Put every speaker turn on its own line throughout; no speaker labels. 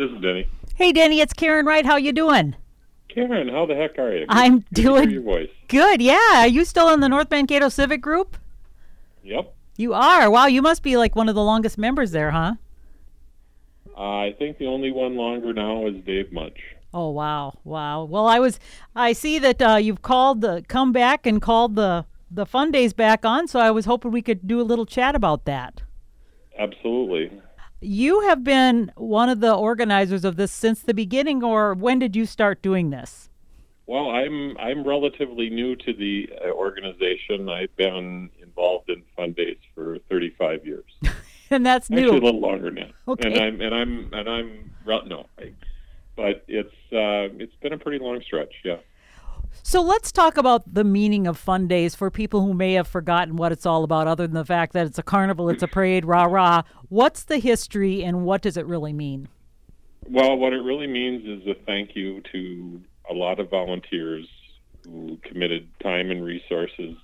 This is Denny.
Hey, Denny, it's Karen Wright. How you doing?
Karen, how the heck are you? Good-
I'm
good to hear
doing
your voice.
good. Yeah, are you still in the North Mankato Civic Group?
Yep.
You are. Wow, you must be like one of the longest members there, huh?
I think the only one longer now is Dave Munch.
Oh wow, wow. Well, I was. I see that uh, you've called the come back and called the the fun days back on. So I was hoping we could do a little chat about that.
Absolutely.
You have been one of the organizers of this since the beginning, or when did you start doing this?
Well, I'm I'm relatively new to the uh, organization. I've been involved in fun days for 35 years.
And that's
Actually, a little longer now.
Okay.
And I'm and I'm and I'm no, I, but it's uh, it's been a pretty long stretch. Yeah.
So let's talk about the meaning of fun days for people who may have forgotten what it's all about, other than the fact that it's a carnival, it's a parade, rah rah. What's the history and what does it really mean?
Well, what it really means is a thank you to a lot of volunteers who committed time and resources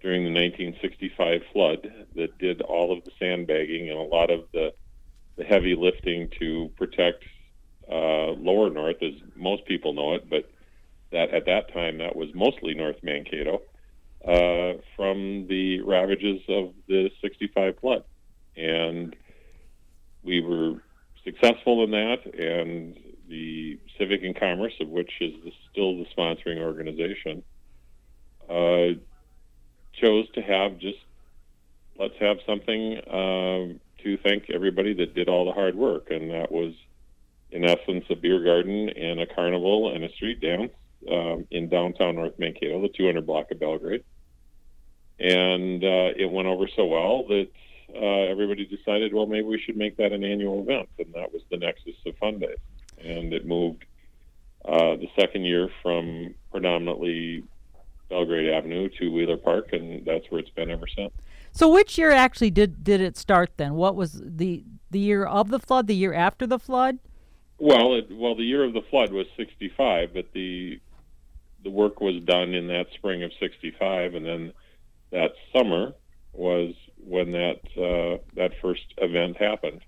during the 1965 flood that did all of the sandbagging and a lot of the, the heavy lifting to protect uh, lower north, as most people know it, but that at that time that was mostly North Mankato, uh, from the ravages of the 65 flood. And we were successful in that, and the Civic and Commerce, of which is the, still the sponsoring organization, uh, chose to have just let's have something um, to thank everybody that did all the hard work, and that was in essence a beer garden and a carnival and a street dance um, in downtown North Mankato, the 200 block of Belgrade. And uh, it went over so well that uh, everybody decided, well, maybe we should make that an annual event, and that was the Nexus of Fun Days. And it moved uh, the second year from predominantly Belgrade Avenue to Wheeler Park, and that's where it's been ever since.
So which year actually did did it start then? What was the the year of the flood, the year after the flood?
Well, it, well, the year of the flood was '65, but the the work was done in that spring of '65, and then that summer was when that uh, that first event happened.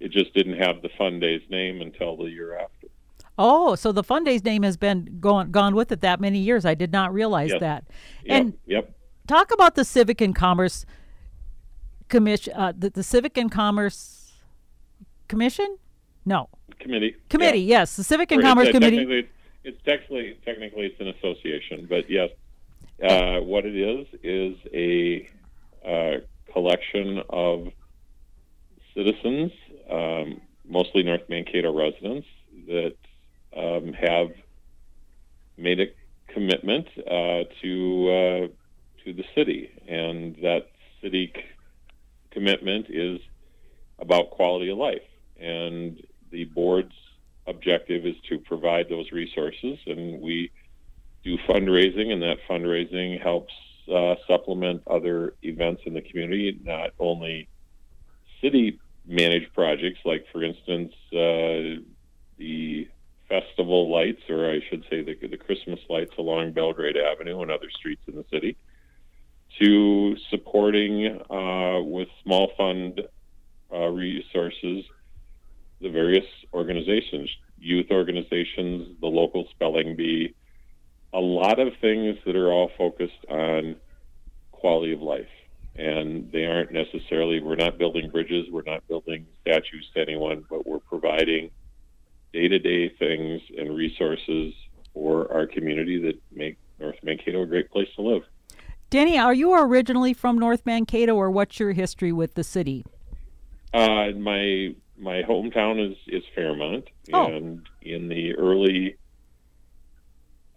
It just didn't have the Fun Days name until the year after.
Oh, so the Fun Days name has been gone gone with it that many years. I did not realize
Yes.
that.
Yep,
And
yep.
talk about the Civic and Commerce Commission, uh, the, the Civic and Commerce Commission? No,
Committee.
committee.
yeah.
Yes, the Civic and
Or
Commerce Committee.
It's technically technically it's an association, but yes, uh, what it is is a uh, collection of citizens, um, mostly North Mankato residents, that um, have made a commitment uh, to uh, to the city, and that city c- commitment is about quality of life, and the board's objective is to provide those resources, and we do fundraising, and that fundraising helps uh, supplement other events in the community, not only city managed projects, like, for instance, uh, the festival lights, or I should say the, the Christmas lights along Belgrade Avenue and other streets in the city, to supporting uh, with small fund uh, resources the various organizations, youth organizations, the local spelling bee, a lot of things that are all focused on quality of life. And they aren't necessarily, we're not building bridges, we're not building statues to anyone, but we're providing day to day things and resources for our community that make North Mankato a great place to live.
Denny, are you originally from North Mankato, or what's your history with the city?
Uh, my my hometown is is Fairmont,
Oh.
and in the early,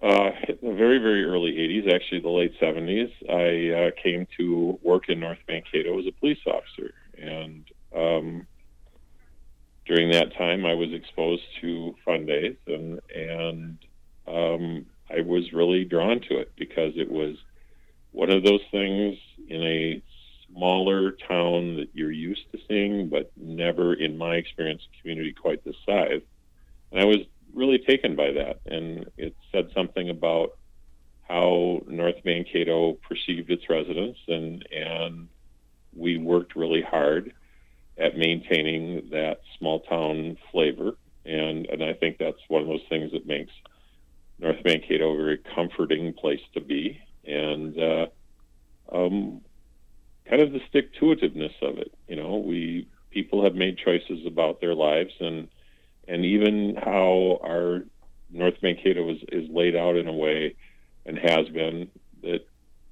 uh, the very very early '80s, actually the late '70s, I uh, came to work in North Mankato as a police officer, and um, during that time, I was exposed to fun days, and and um, I was really drawn to it because it was one of those things in a smaller town that you're used to seeing, but never, in my experience, a community quite this size. And I was really taken by that, and it said something about how North Mankato perceived its residents, and and we worked really hard at maintaining that small town flavor. And and I think that's one of those things that makes North Mankato a very comforting place to be, and uh, um, kind of the stick to itiveness of it. You know, we people have made choices about their lives, and and even how our North Mankato is, is laid out in a way, and has been that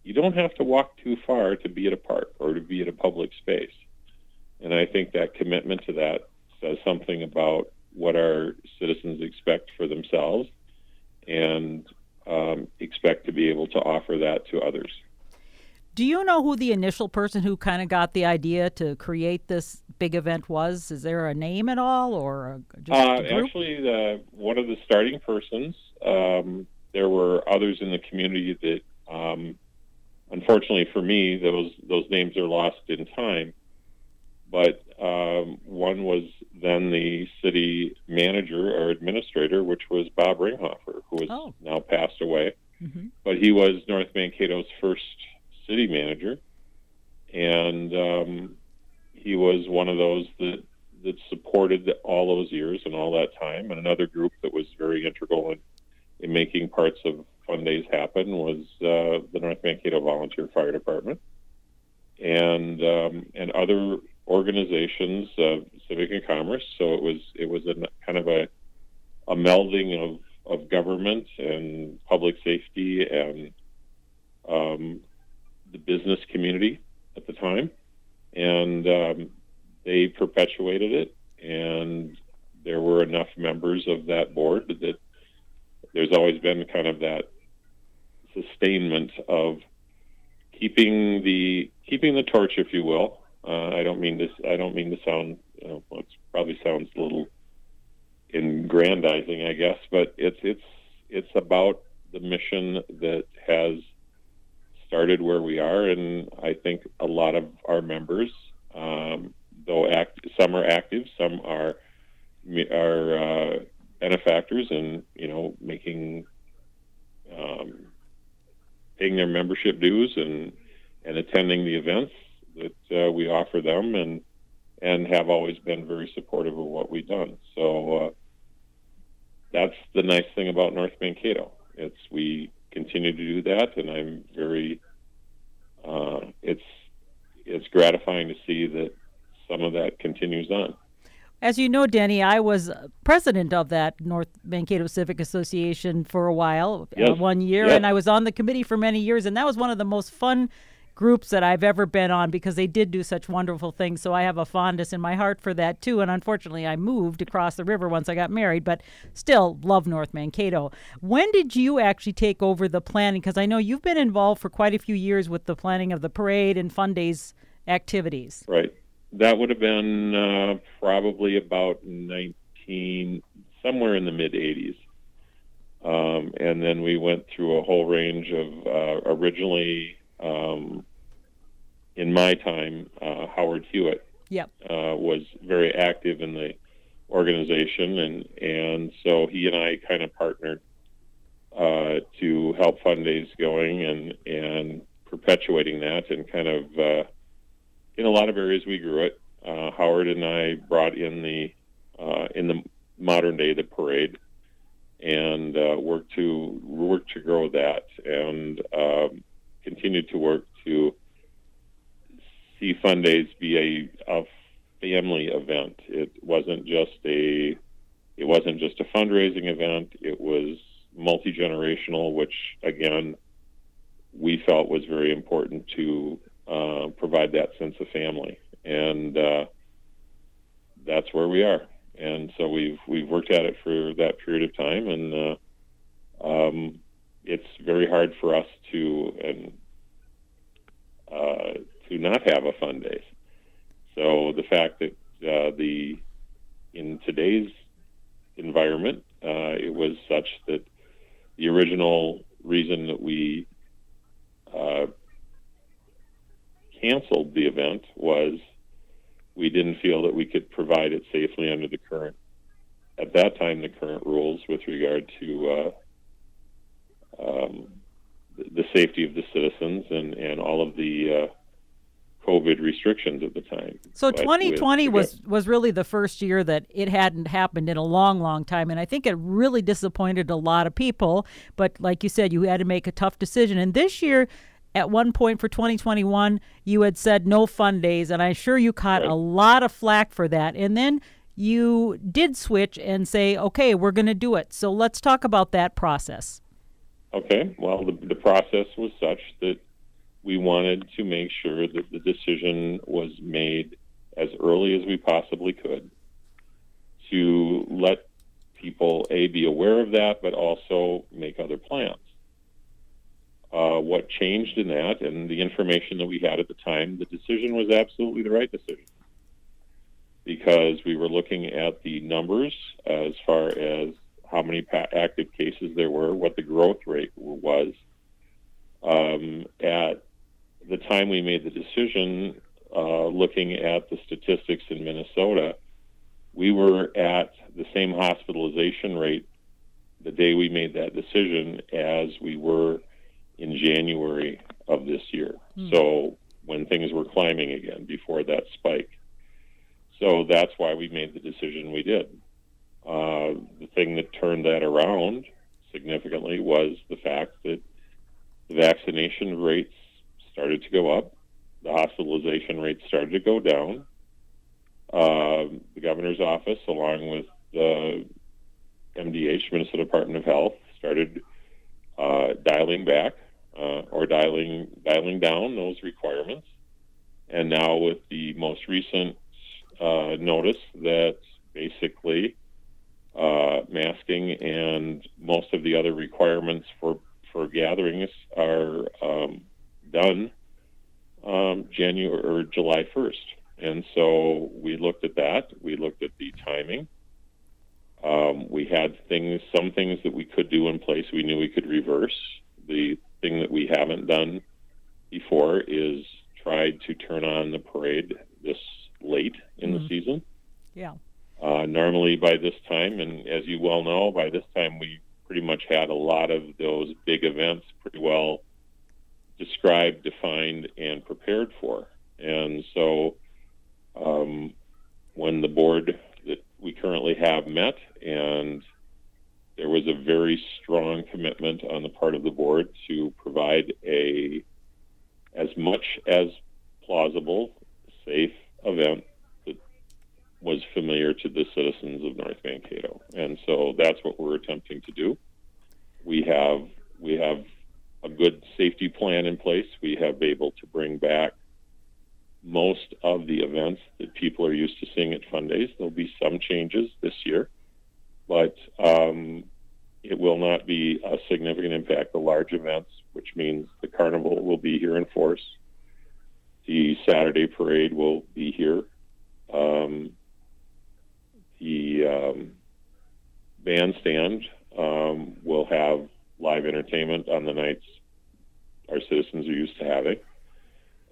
you don't have to walk too far to be at a park or to be at a public space. And I think that commitment to that says something about what our citizens expect for themselves and um, expect to be able to offer that to others.
Do you know who the initial person who kind of got the idea to create this big event was? Is there a name at all, or just
a, uh, actually, the, one of the starting persons? Um, there were others in the community that, um, unfortunately for me, those those names are lost in time. But um, one was then the city manager or administrator, which was Bob Ringhofer, who has oh. now passed away. Mm-hmm. But he was North Mankato's first city manager, and um, he was one of those that that supported all those years and all that time. And another group that was very integral in, in making parts of Fun Days happen was uh, the North Mankato Volunteer Fire Department, and um, and other organizations, uh, civic and commerce. So it was it was a kind of a a melding of of government and public safety and um, the business community at the time, and um, they perpetuated it. And there were enough members of that board that there's always been kind of that sustainment of keeping the keeping the torch, if you will. Uh, I don't mean this. I don't mean to sound. You know, well, it probably sounds a little aggrandizing, I guess, but it's it's it's about the mission that has started where we are, and I think a lot of our members, um, though act, some are active, some are are uh, benefactors, and you know making um, paying their membership dues and and attending the events that uh, we offer them, and and have always been very supportive of what we've done. So uh, that's the nice thing about North Mankato. It's we continue to do that, and I'm very. Uh, it's it's gratifying to see that some of that continues on.
As you know, Denny, I was president of that North Mankato Civic Association for a while, uh, yes. uh, one year, yes. and I was on the committee for many years, and that was one of the most fun groups that I've ever been on because they did do such wonderful things. So I have a fondness in my heart for that too. And unfortunately, I moved across the river once I got married, but still love North Mankato. When did you actually take over the planning? Because I know you've been involved for quite a few years with the planning of the parade and Fun Days activities.
Right. That would have been uh, probably about 19, somewhere in the mid 80s. Um, and then we went through a whole range of uh, originally um, in my time, uh, Howard Hewitt
yep.
uh, was very active in the organization, and and so he and I kind of partnered uh, to help Fun Days going and and perpetuating that, and kind of uh, in a lot of areas we grew it. Uh, Howard and I brought in the uh, in the modern day the parade and worked to work to grow that and um, continued to work to see Fun Days be a, a family event. It wasn't just a it wasn't just a fundraising event. It was multi generational, which again we felt was very important to uh, provide that sense of family, and uh, that's where we are. And so we've we've worked at it for that period of time, and uh, um, it's very hard for us to and uh, to not have a fun days. So the fact that uh, the in today's environment, uh, it was such that the original reason that we uh, canceled the event was we didn't feel that we could provide it safely under the current, at that time, the current rules with regard to uh, um, the safety of the citizens and, and all of the uh, COVID restrictions at the time.
So 2020 was was really the first year that it hadn't happened in a long, long time, and I think it really disappointed a lot of people. But like you said, you had to make a tough decision, and this year. At one point for 2021, you had said no fun days, and I'm sure you caught right. a lot of flack for that. And then you did switch and say, okay, we're going to do it. So let's talk about that process.
Okay. Well, the, the process was such that we wanted to make sure that the decision was made as early as we possibly could to let people a be aware of that, but also make other plans. Uh, what changed in that, and the information that we had at the time, the decision was absolutely the right decision because we were looking at the numbers as far as how many active cases there were, what the growth rate was. Um, at the time we made the decision, uh, looking at the statistics in Minnesota, we were at the same hospitalization rate the day we made that decision as we were in January of this year. Mm. So when things were climbing again before that spike. So that's why we made the decision we did. Uh, the thing that turned that around significantly was the fact that the vaccination rates started to go up, the hospitalization rates started to go down. Uh, the governor's office, along with the MDH, Minnesota Department of Health, started uh, dialing back uh, or dialing dialing down those requirements. And now, with the most recent uh, notice that basically uh, masking and most of the other requirements for for gatherings are um, done um, January or July 1st. And so we looked at that. We looked at the timing. Um, we had things, some things that we could do in place. We knew we could reverse. The thing that we haven't done before is tried to turn on the parade this late in mm-hmm. the season.
Yeah.
Uh, normally, by this time, and as you well know, by this time we pretty much had a lot of those big events pretty well described, defined, and prepared for. And so, um, when the board that we currently have met, and there was a very strong commitment on the part of the board to provide a as much as plausible, safe event that was familiar to the citizens of North Mankato, and so that's what we're attempting to do. We have we have a good safety plan in place. We have been able to bring back most of the events that people are used to seeing at Fun Days. There'll be some changes this year, but um, it will not be a significant impact. The large events, which means the carnival will be here in force. The Saturday parade will be here. Um, the um, bandstand um, will have live entertainment on the nights our citizens are used to having.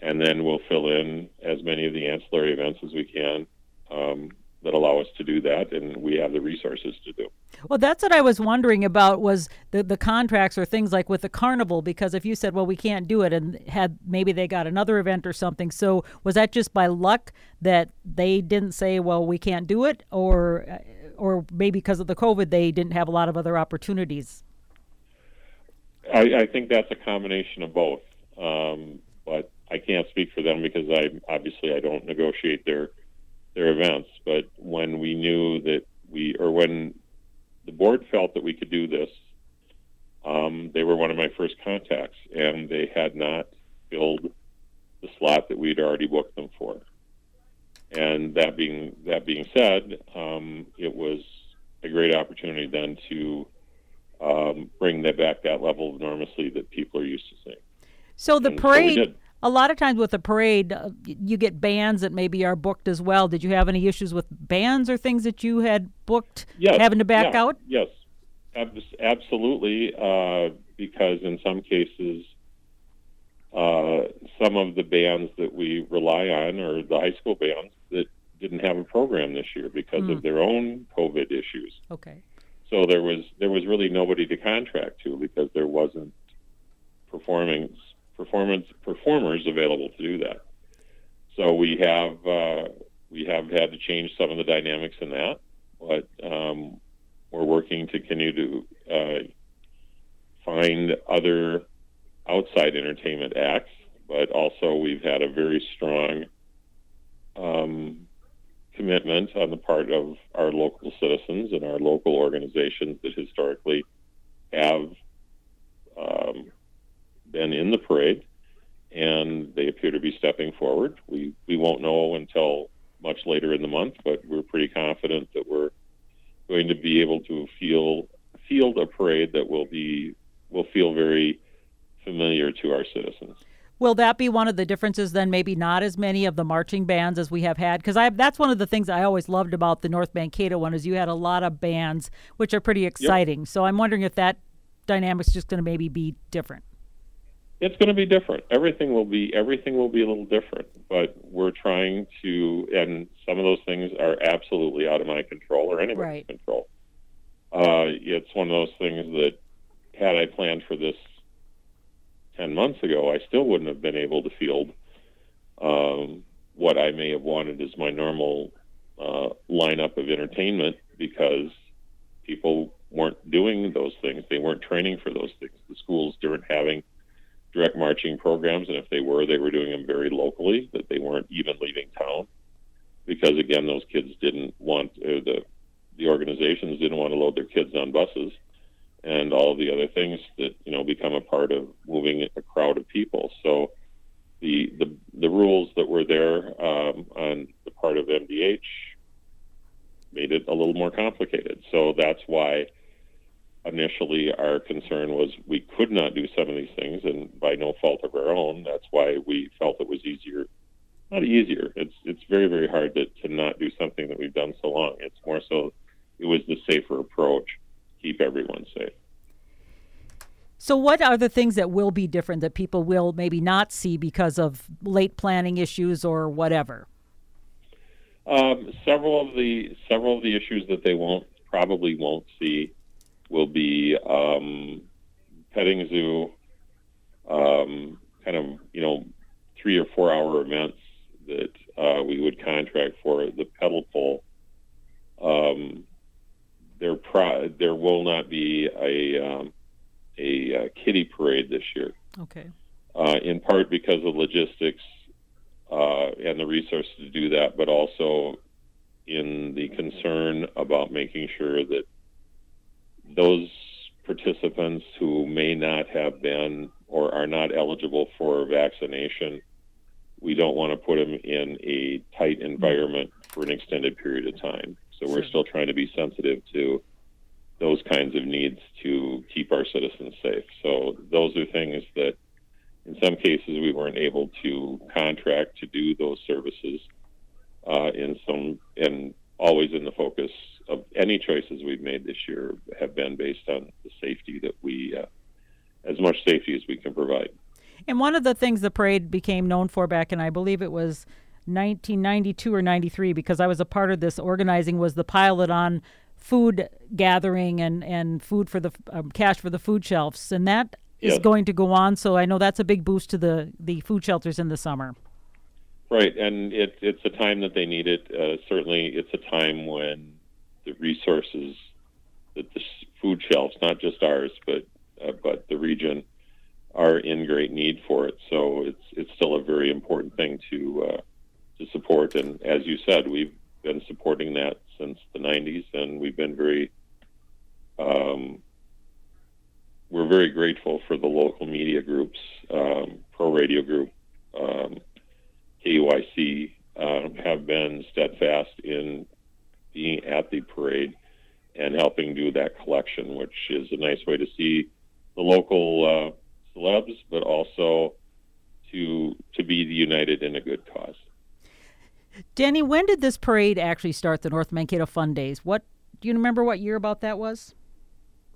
And then we'll fill in as many of the ancillary events as we can um, that allow us to do that, and we have the resources to do.
Well, that's what I was wondering about was the the contracts or things like with the carnival because if you said, well, we can't do it, and had maybe they got another event or something, so was that just by luck that they didn't say, well, we can't do it, or or maybe because of the COVID they didn't have a lot of other opportunities?
I, I think that's a combination of both, um, but I can't speak for them because I obviously I don't negotiate their their events. But when we knew that we, or when the board felt that we could do this, um, they were one of my first contacts, and they had not filled the slot that we'd already booked them for. And that being that being said, um, it was a great opportunity then to um, bring that back that level of normalcy that people are used to seeing.
So the and parade. So a lot of times with a parade, uh, you get bands that maybe are booked as well. Did you have any issues with bands or things that you had booked
yes,
having to back
yeah,
out?
Yes, absolutely. Uh, because in some cases, uh, some of the bands that we rely on are the high school bands that didn't have a program this year because mm. of hmm. their own COVID issues.
Okay.
So there was there was really nobody to contract to because there wasn't performance performance performers available to do that. so we have uh, we have had to change some of the dynamics in that, but um, we're working to continue to uh, find other outside entertainment acts. But also, we've had a very strong um, commitment on the part of our local citizens and our local organizations that historically have um, been in the parade, and they appear to be stepping forward. We we won't know until much later in the month, but we're pretty confident that we're going to be able to feel field a parade that will be will feel very familiar to our citizens.
Will that be one of the differences then? Maybe not as many of the marching bands as we have had, because I that's one of the things I always loved about the North Mankato one is you had a lot of bands, which are pretty exciting. Yep. So I'm wondering if that dynamic's just going to maybe be different.
It's going to be different. Everything will be everything will be a little different, but we're trying to, and some of those things are absolutely out of my control or anyone's right. control. Uh, it's one of those things that had I planned for this 10 months ago, I still wouldn't have been able to field um, what I may have wanted as my normal uh, lineup of entertainment because people weren't doing those things. They weren't training for those things. The schools weren't having direct marching programs, and if they were, they were doing them very locally, that they weren't even leaving town because, again, those kids didn't want, the, the organizations didn't want to load their kids on buses and all the other things that you know become a part of moving a crowd of people. So the the, the rules that were there um, on the part of MDH made it a little more complicated. So that's why initially our concern was we could not do some of these things, and by no fault of our own, that's why we felt it was easier. Not easier. It's it's very very hard to, to not do something that we've done so long. It's more so it was the safer approach keep everyone safe.
So, what are the things that will be different that people will maybe not see because of late planning issues or whatever?
Um, several of the several of the issues that they won't probably won't see will be um, petting zoo, um, kind of you know three or four hour events that uh, we would contract for the pedal pull. Um, there pro- there will not be a um, a uh, kiddie parade this year.
Okay.
Uh, in part because of logistics uh, and the resources to do that, but also in the concern about making sure that those participants who may not have been or are not eligible for vaccination, we don't want to put them in a tight environment for an extended period of time. So we're still trying to be sensitive to those kinds of needs to keep our citizens safe. So those are things that, in some cases, we weren't able to contract to do those services. Uh, in some, and always in the focus of any choices we've made this year have been based on the safety that we, uh, as much safety as we can provide.
And one of the things the parade became known for back in, I believe it was 1992 or 93 because I was a part of this organizing was the pilot on food gathering and, and food for the um, cash for the food shelves and that is going to go on so I know that's a big boost to the, the food shelters in the summer.
Right, and it, it's a time that they need it. Uh, certainly, it's a time when the resources that the food shelves, not just ours, but uh, but the region, are in great need for it. So it's it's still a very important thing to uh, to support. And as you said, we've been supporting that since the 90s, and we've been very um, we're very grateful for the local media groups, um, Pro Radio Group, um, KUIC, uh, have been steadfast in being at the parade and helping do that collection, which is a nice way to see the local uh, celebs, but also to to be united in a good cause.
Danny, when did this parade actually start? The North Mankato Fun Days. What do you remember? What year about that was?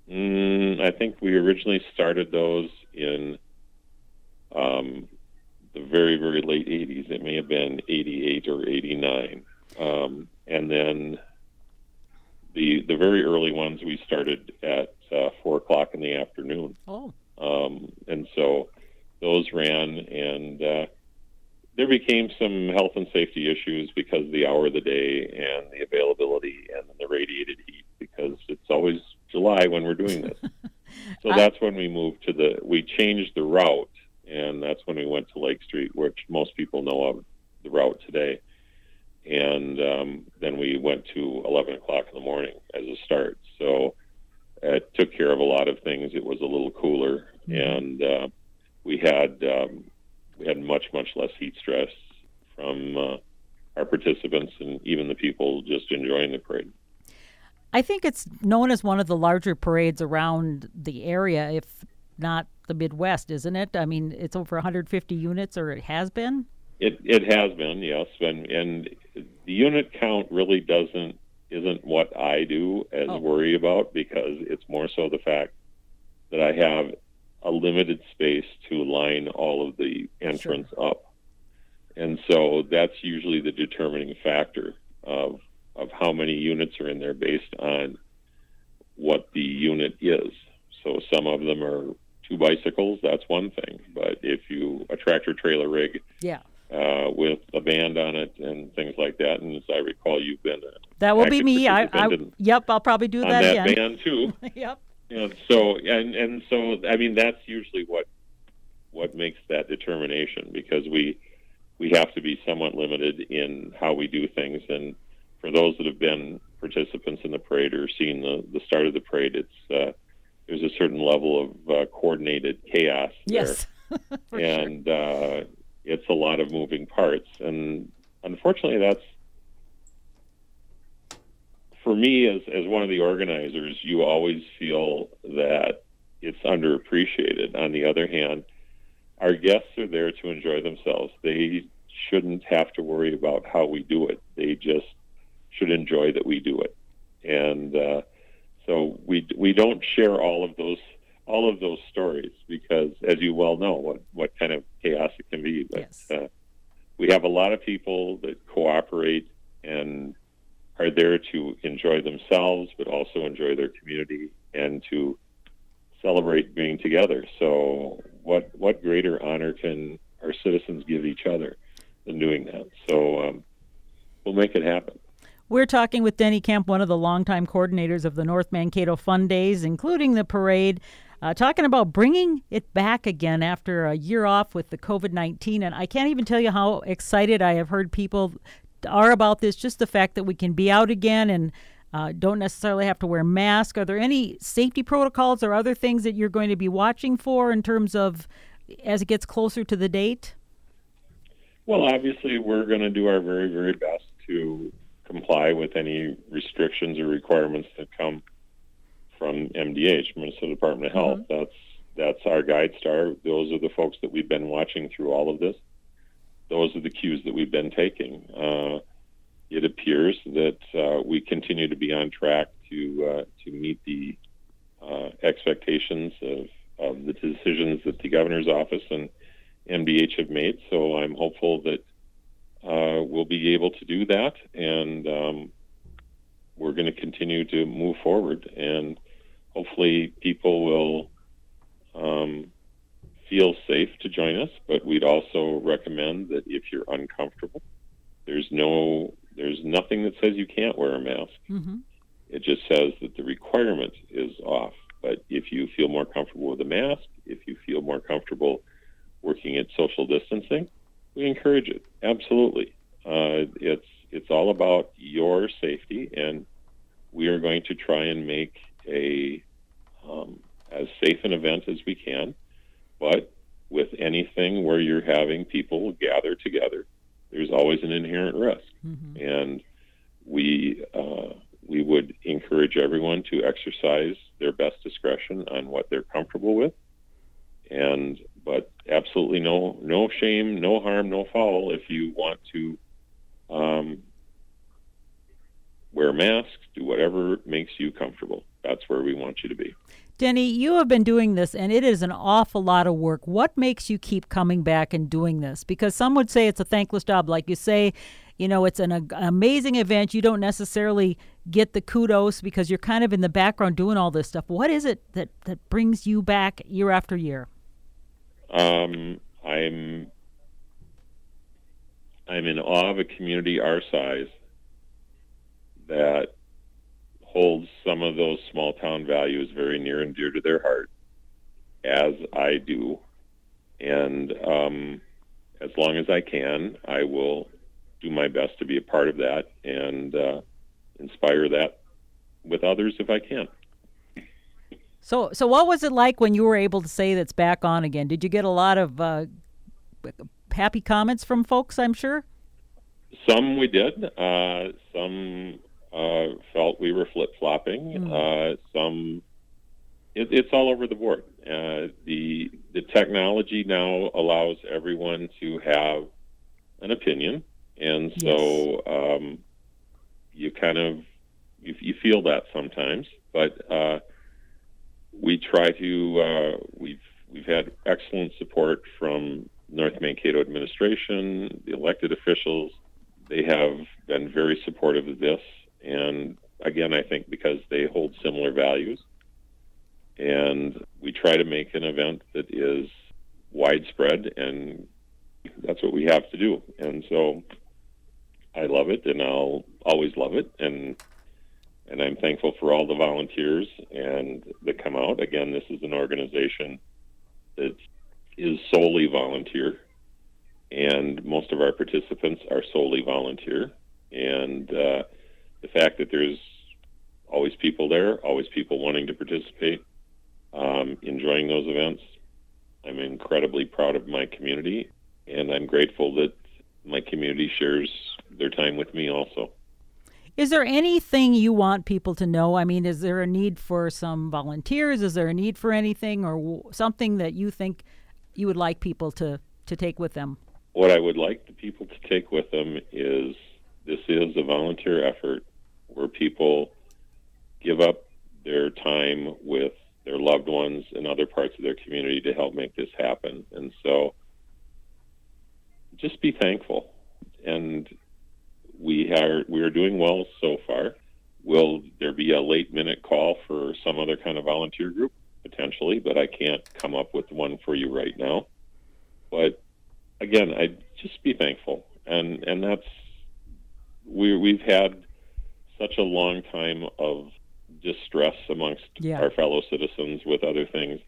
Mm, I think we originally started those in um, the very very late '80s. It may have been '88 or '89, um, and then the the very early ones we started at uh, four o'clock in the afternoon.
Oh,
um, and so those ran and. Uh, there became some health and safety issues because of the hour of the day and the availability and the radiated heat because it's always July when we're doing this. so that's when we moved to the we changed the route and that's when we went to Lake Street, which most people know of the route today. And um, then we went to 11 o'clock in the morning as a start. So it took care of a lot of things. It was a little cooler, mm-hmm. and uh, we had um, we had much much less heat stress from uh, our participants and even the people just enjoying the parade.
I think it's known as one of the larger parades around the area, if not the Midwest, isn't it? I mean, it's over 150 units, or it has been.
It it has been, yes, and and the unit count really doesn't isn't what I do as oh. worry about because it's more so the fact that I have a limited space to line all of the entrance sure. up. And so that's usually the determining factor of of how many units are in there based on what the unit is. So some of them are two bicycles, that's one thing. But if you a tractor trailer rig,
yeah,
uh, with a band on it and things like that. And as I recall, you've been
that will be me. I, I yep, I'll probably do that,
that
again.
band too.
yep.
And so and and so I mean that's usually what what makes that determination because we we have to be somewhat limited in how we do things and for those that have been participants in the parade or seen the the start of the parade it's uh, there's a certain level of uh, coordinated chaos
yes.
there and sure. uh, it's a lot of moving parts and unfortunately that's for me, as as one of the organizers, you always feel that it's underappreciated. On the other hand, our guests are there to enjoy themselves. They shouldn't have to worry about how we do it. They just should enjoy that we do it. And uh, so we we don't share all of those all of those stories because, as you well know, what what kind of chaos it can be. But
yes.
uh, we have a lot of people that cooperate and are there to enjoy themselves, but also enjoy their community and to celebrate being together. So, what what greater honor can our citizens give each other than doing that? So, um, we'll make it happen.
We're talking with Denny Kemp, one of the longtime coordinators of the North Mankato Fun Days, including the parade. Uh, talking about bringing it back again after a year off with the COVID 19. And I can't even tell you how excited I have heard people are about this, just the fact that we can be out again and uh, don't necessarily have to wear masks. Are there any safety protocols or other things that you're going to be watching for in terms of as it gets closer to the date?
Well, obviously, we're going to do our very, very best to comply with any restrictions or requirements that come from MDH, Minnesota Department of Health. Mm-hmm. That's that's our guide star. Those are the folks that we've been watching through all of this those are the cues that we've been taking. Uh, it appears that uh, we continue to be on track to uh, to meet the uh, expectations of, of the decisions that the governor's office and MDH have made. So I'm hopeful that uh, we'll be able to do that, and um, we're going to continue to move forward. And hopefully, people will um, feel safe to join us, but we'd also recommend that if you're uncomfortable, there's no there's nothing that says you can't wear a mask.
Mm-hmm.
It just says that the requirement is off. But if you feel more comfortable with a mask, if you feel more comfortable working at social distancing, we encourage it. Absolutely, uh, it's it's all about your safety, and we are going to try and make a um, as safe an event as we can. But with anything where you're having people gather together, there's always an inherent risk.
Mm-hmm.
And we uh, we would encourage everyone to exercise their best discretion on what they're comfortable with. And but absolutely no no shame, no harm, no foul if you want to um, wear masks, do whatever makes you comfortable. That's where we want you to be.
Denny, you have been doing this and it is an awful lot of work. What makes you keep coming back and doing this? Because some would say it's a thankless job. Like you say, you know, it's an, amazing event. You don't necessarily get the kudos because you're kind of in the background doing all this stuff. What is it that, that brings you back year after year?
Um, I'm I'm in awe of a community our size that holds some of those small town values very near and dear to their heart, as I do. And um, as long as I can, I will do my best to be a part of that and uh, inspire that with others if I can.
So, so what was it like when you were able to say that's back on again? Did you get a lot of uh, happy comments from folks? I'm sure.
Some we did. Uh, some uh, felt we were flip flopping. Mm. some, it, it's all over the board. Uh, the the technology now allows everyone to have an opinion, and so yes. um, you kind of you, you, feel that sometimes. But uh, we try to uh, we've we've had excellent support from North Mankato administration, the elected officials. They have been very supportive of this, and again, I think because they hold similar values and we try to make an event that is widespread and that's what we have to do. And so i love it and i'll always love it and and i'm thankful for all the volunteers and that come out. Again this is an organization that is solely volunteer and most of our participants are solely volunteer. And uh, the fact that there's always people there always people wanting to participate um, enjoying those events. I'm incredibly proud of my community, and I'm grateful that my community shares their time with me also.
Is there anything you want people to know? I mean, is there a need for some volunteers? Is there a need for anything or w- something that you think you would like people to, to take with them?
What I would like the people to take with them is this is a volunteer effort where people give up their time with their loved ones in other parts of their community to help make this happen. And so just be thankful. And we are we are doing well so far. Will there be a late minute call for some other kind of volunteer group? Potentially, but I can't come up with one for you right now. But again, I just be thankful. And and that's we we've had such a long time of distress amongst yeah. our fellow citizens with other things.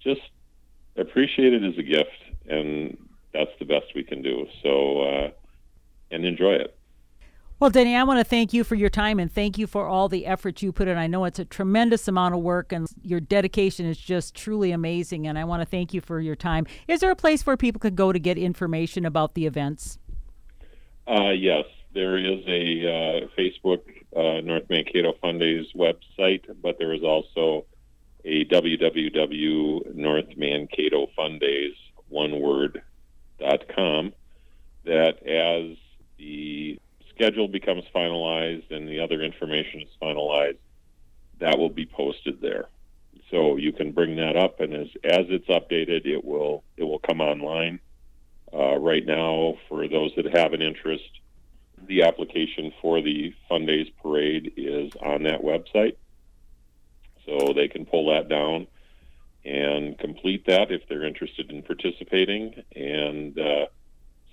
Just appreciate it as a gift, and that's the best we can do. So, uh, and enjoy it.
Well, Denny, I want to thank you for your time and thank you for all the effort you put in. I know it's a tremendous amount of work and your dedication is just truly amazing. And I want to thank you for your time. Is there a place where people could go to get information about the events?
Uh, yes, there is a uh, Facebook uh, North Mankato Fun Days website, but there is also a www North Mankato Fun one word dot com that as the schedule becomes finalized and the other information is finalized, that will be posted there. So you can bring that up, and as as it's updated, it will it will come online. Uh, right now, for those that have an interest, the application for the Fun Days Parade is on that website. So they can pull that down and complete that if they're interested in participating and uh,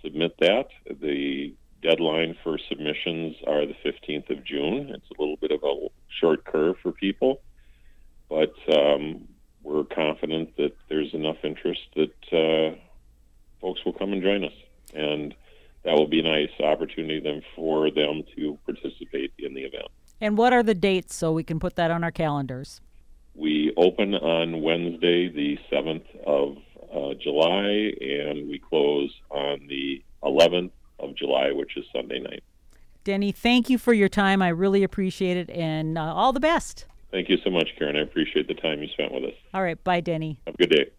submit that. The deadline for submissions are the 15th of June. It's a little bit of a short curve for people, but um, we're confident that there's enough interest that uh, folks will come and join us. And that will be a nice opportunity then for them to participate in the event.
And what are the dates so we can put that on our calendars?
We open on Wednesday, the 7th of uh, July, and we close on the 11th of July, which is Sunday night.
Denny, thank you for your time. I really appreciate it, and uh, all the best.
Thank you so much, Karen. I appreciate the time you spent with us.
All right. Bye, Denny.
Have a good day.